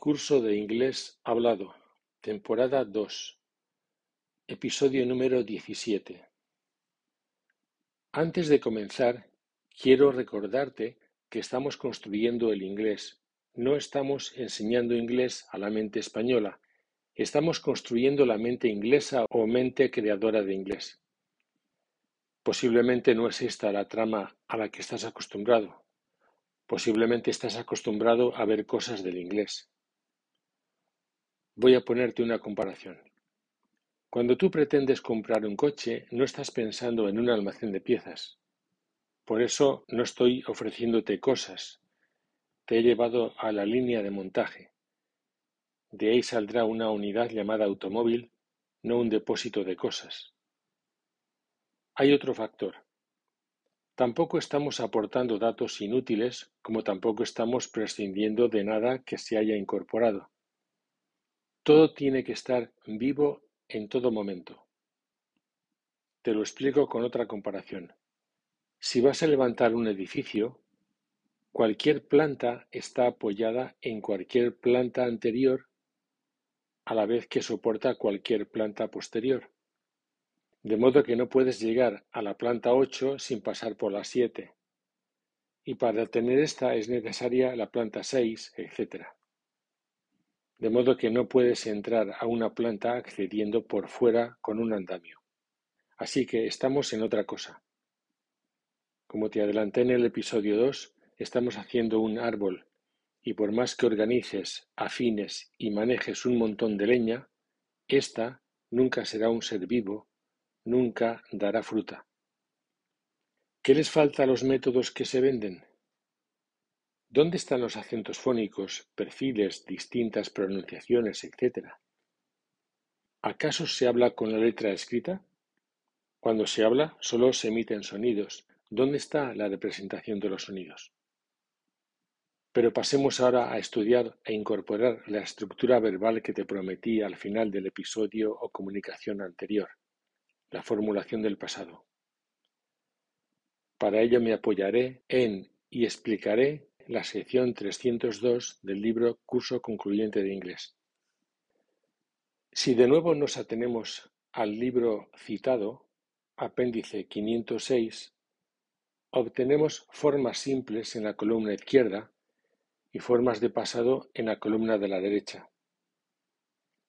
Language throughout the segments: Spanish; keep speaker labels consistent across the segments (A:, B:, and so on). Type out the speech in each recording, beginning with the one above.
A: Curso de Inglés Hablado, temporada 2, episodio número 17. Antes de comenzar, quiero recordarte que estamos construyendo el inglés. No estamos enseñando inglés a la mente española, estamos construyendo la mente inglesa o mente creadora de inglés. Posiblemente no es esta la trama a la que estás acostumbrado. Posiblemente estás acostumbrado a ver cosas del inglés. Voy a ponerte una comparación. Cuando tú pretendes comprar un coche, no estás pensando en un almacén de piezas. Por eso no estoy ofreciéndote cosas. Te he llevado a la línea de montaje. De ahí saldrá una unidad llamada automóvil, no un depósito de cosas. Hay otro factor. Tampoco estamos aportando datos inútiles, como tampoco estamos prescindiendo de nada que se haya incorporado. Todo tiene que estar vivo en todo momento. Te lo explico con otra comparación. Si vas a levantar un edificio, cualquier planta está apoyada en cualquier planta anterior a la vez que soporta cualquier planta posterior. De modo que no puedes llegar a la planta 8 sin pasar por la 7. Y para tener esta es necesaria la planta 6, etc de modo que no puedes entrar a una planta accediendo por fuera con un andamio. Así que estamos en otra cosa. Como te adelanté en el episodio 2, estamos haciendo un árbol y por más que organices, afines y manejes un montón de leña, ésta nunca será un ser vivo, nunca dará fruta. ¿Qué les falta a los métodos que se venden? ¿Dónde están los acentos fónicos, perfiles, distintas pronunciaciones, etcétera? ¿Acaso se habla con la letra escrita? Cuando se habla, solo se emiten sonidos. ¿Dónde está la representación de los sonidos? Pero pasemos ahora a estudiar e incorporar la estructura verbal que te prometí al final del episodio o comunicación anterior, la formulación del pasado. Para ello me apoyaré en y explicaré la sección trescientos dos del libro Curso Concluyente de Inglés. Si de nuevo nos atenemos al libro citado, apéndice 506, obtenemos formas simples en la columna izquierda y formas de pasado en la columna de la derecha.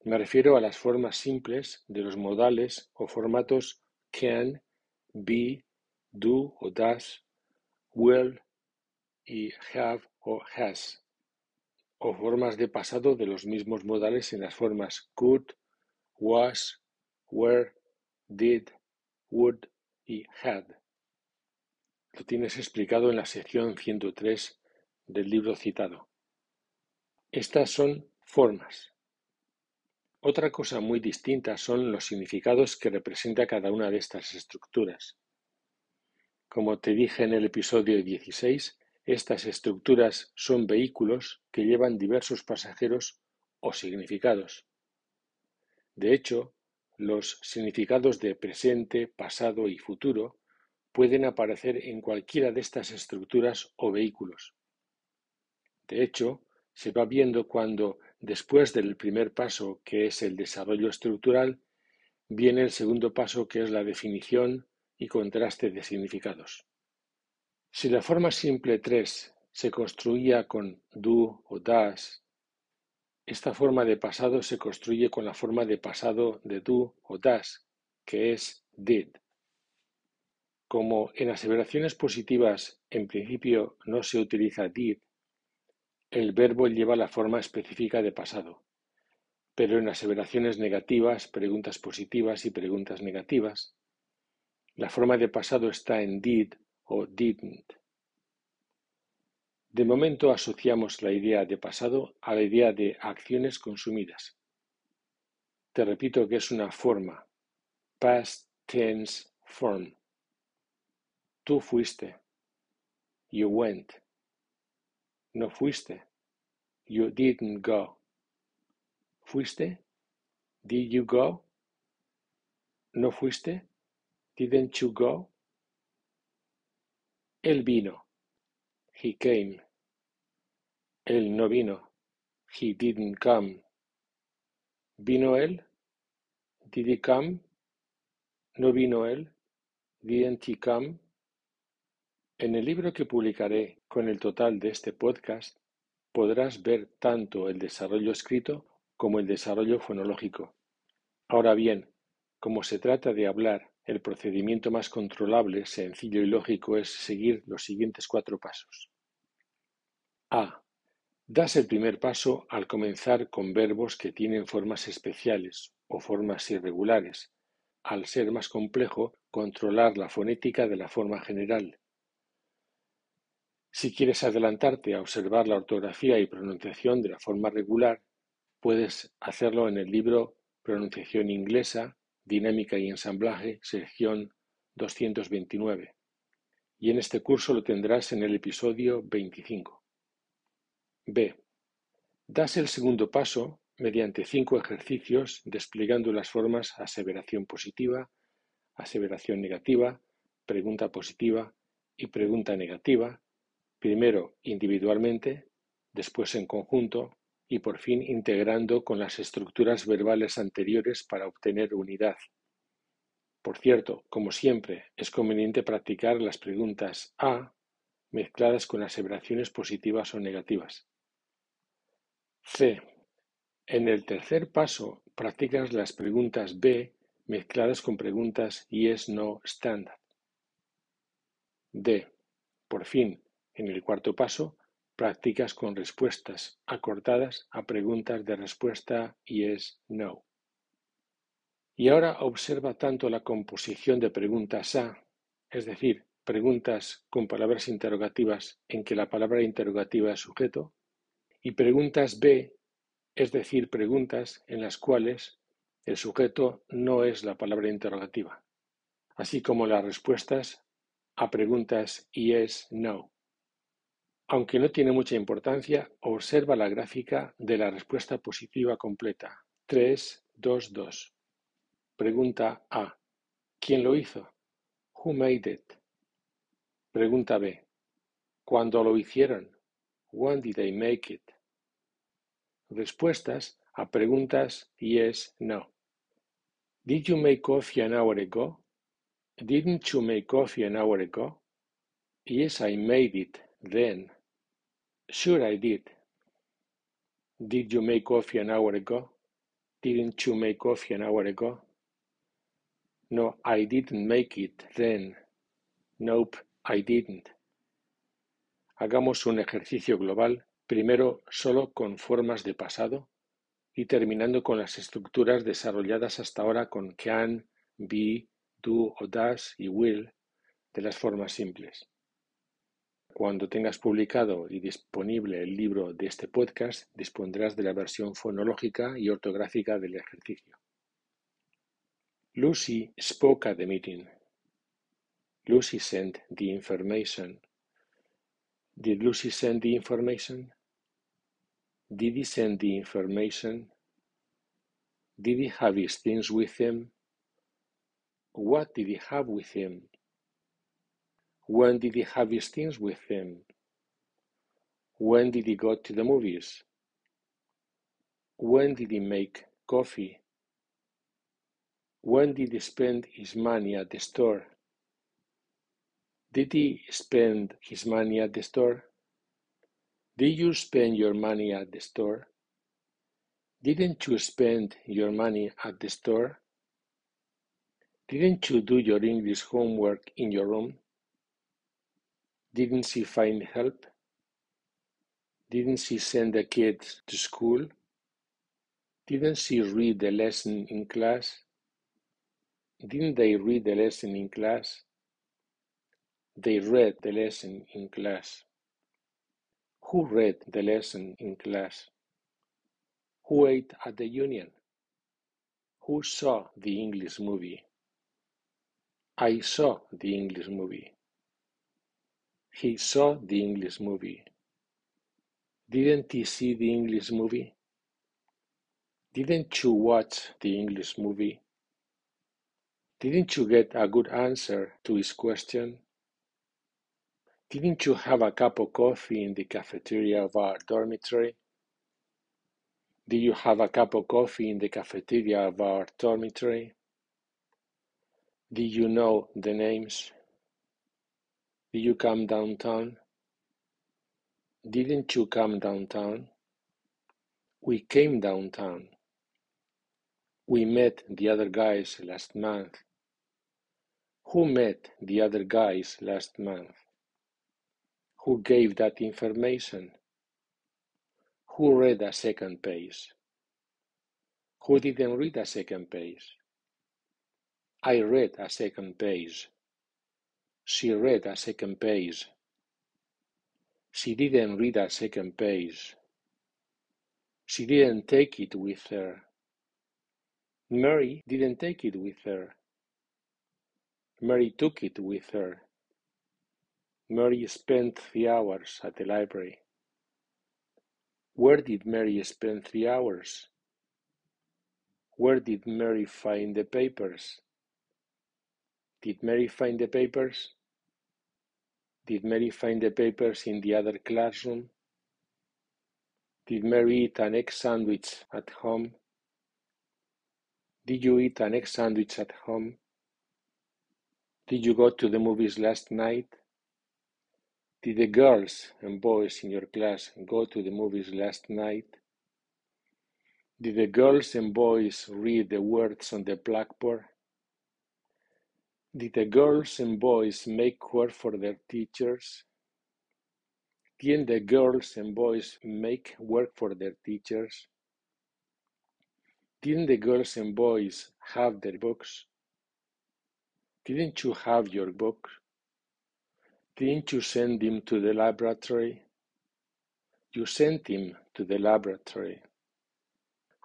A: Me refiero a las formas simples de los modales o formatos can, be, do o does, will, y have o has, o formas de pasado de los mismos modales en las formas could, was, were, did, would y had. Lo tienes explicado en la sección 103 del libro citado. Estas son formas. Otra cosa muy distinta son los significados que representa cada una de estas estructuras. Como te dije en el episodio 16, estas estructuras son vehículos que llevan diversos pasajeros o significados. De hecho, los significados de presente, pasado y futuro pueden aparecer en cualquiera de estas estructuras o vehículos. De hecho, se va viendo cuando, después del primer paso, que es el desarrollo estructural, viene el segundo paso, que es la definición y contraste de significados. Si la forma simple tres se construía con do o das, esta forma de pasado se construye con la forma de pasado de do o das, que es did. Como en aseveraciones positivas en principio no se utiliza did, el verbo lleva la forma específica de pasado. Pero en aseveraciones negativas, preguntas positivas y preguntas negativas, la forma de pasado está en did didn't. De momento asociamos la idea de pasado a la idea de acciones consumidas. Te repito que es una forma, past tense form. Tú fuiste, you went. No fuiste, you didn't go. ¿Fuiste? Did you go? ¿No fuiste? Didn't you go? Él vino. He came. Él no vino. He didn't come. ¿Vino él? Did he come? ¿No vino él? Didn't he come? En el libro que publicaré con el total de este podcast podrás ver tanto el desarrollo escrito como el desarrollo fonológico. Ahora bien, como se trata de hablar, el procedimiento más controlable, sencillo y lógico es seguir los siguientes cuatro pasos. A. Das el primer paso al comenzar con verbos que tienen formas especiales o formas irregulares. Al ser más complejo, controlar la fonética de la forma general. Si quieres adelantarte a observar la ortografía y pronunciación de la forma regular, puedes hacerlo en el libro Pronunciación inglesa, dinámica y ensamblaje, sección 229. Y en este curso lo tendrás en el episodio 25. B. Das el segundo paso mediante cinco ejercicios desplegando las formas aseveración positiva, aseveración negativa, pregunta positiva y pregunta negativa, primero individualmente, después en conjunto y por fin integrando con las estructuras verbales anteriores para obtener unidad. Por cierto, como siempre, es conveniente practicar las preguntas A mezcladas con aseveraciones positivas o negativas. C. En el tercer paso, practicas las preguntas B mezcladas con preguntas yes, no estándar. D. Por fin, en el cuarto paso, practicas con respuestas acortadas a preguntas de respuesta yes, no. Y ahora observa tanto la composición de preguntas A, es decir, preguntas con palabras interrogativas en que la palabra interrogativa es sujeto, y preguntas B, es decir, preguntas en las cuales el sujeto no es la palabra interrogativa, así como las respuestas a preguntas yes, no. Aunque no tiene mucha importancia, observa la gráfica de la respuesta positiva completa. 3, 2, 2. Pregunta A. ¿Quién lo hizo? Who made it? Pregunta B. ¿Cuándo lo hicieron? When did they make it? Respuestas a preguntas yes, no. Did you make coffee an hour ago? Didn't you make coffee an hour ago? Yes, I made it then. Sure I did. Did you make coffee an hour ago? Didn't you make coffee an hour ago? No, I didn't make it then. Nope, I didn't. Hagamos un ejercicio global, primero solo con formas de pasado y terminando con las estructuras desarrolladas hasta ahora con can, be, do o does y will de las formas simples. Cuando tengas publicado y disponible el libro de este podcast, dispondrás de la versión fonológica y ortográfica del ejercicio. Lucy spoke at the meeting. Lucy sent the information. Did Lucy send the information? Did he send the information? Did he have his things with him? What did he have with him? When did he have his things with him? When did he go to the movies? When did he make coffee? When did he spend his money at the store? Did he spend his money at the store? Did you spend your money at the store? Didn't you spend your money at the store? Didn't you do your English homework in your room? Didn't she find help? Didn't she send the kids to school? Didn't she read the lesson in class? Didn't they read the lesson in class? They read the lesson in class. Who read the lesson in class? Who ate at the union? Who saw the English movie? I saw the English movie. He saw the English movie. Didn't he see the English movie? Didn't you watch the English movie? Didn't you get a good answer to his question? Didn't you have a cup of coffee in the cafeteria of our dormitory? Did you have a cup of coffee in the cafeteria of our dormitory? Did you know the names? Did you come downtown? Didn't you come downtown? We came downtown. We met the other guys last month. Who met the other guys last month? Who gave that information? Who read a second page? Who didn't read a second page? I read a second page. She read a second page. She didn't read a second page. She didn't take it with her. Mary didn't take it with her. Mary took it with her. Mary spent three hours at the library. Where did Mary spend three hours? Where did Mary find the papers? Did Mary find the papers? Did Mary find the papers in the other classroom? Did Mary eat an egg sandwich at home? Did you eat an egg sandwich at home? Did you go to the movies last night? Did the girls and boys in your class go to the movies last night? Did the girls and boys read the words on the blackboard? Did the girls and boys make work for their teachers? Didn't the girls and boys make work for their teachers? Didn't the girls and boys have their books? Didn't you have your book? Didn't you send him to the laboratory? You sent him to the laboratory.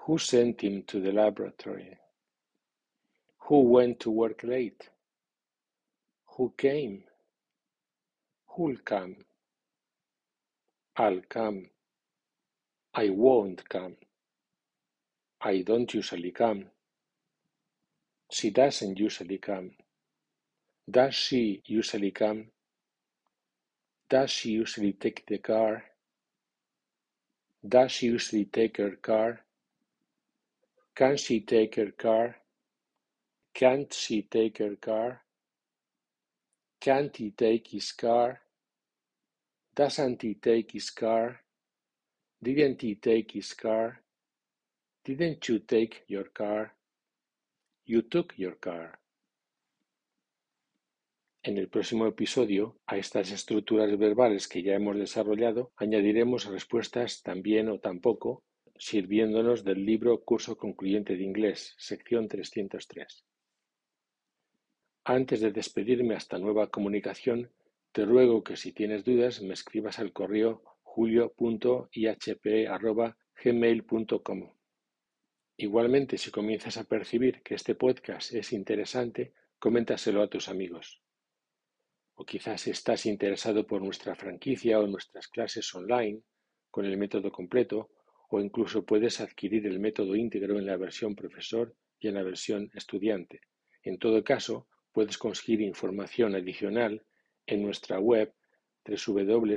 A: Who sent him to the laboratory? Who went to work late? Who came? Who'll come? I'll come. I won't come. I don't usually come. She doesn't usually come. Does she usually come? Does she usually take the car? Does she usually take her car? Can she take her car? Can't she take her car? Can't he take his car? Doesn't he take his car? Didn't he take his car? Didn't you take your car? You took your car. En el próximo episodio, a estas estructuras verbales que ya hemos desarrollado, añadiremos respuestas también o tampoco, sirviéndonos del libro Curso Concluyente de Inglés, sección 303. Antes de despedirme hasta nueva comunicación, te ruego que si tienes dudas me escribas al correo julio.ihp.gmail.com. Igualmente, si comienzas a percibir que este podcast es interesante, coméntaselo a tus amigos. O quizás estás interesado por nuestra franquicia o nuestras clases online con el método completo, o incluso puedes adquirir el método íntegro en la versión profesor y en la versión estudiante. En todo caso, puedes conseguir información adicional en nuestra web www.ihpe.es.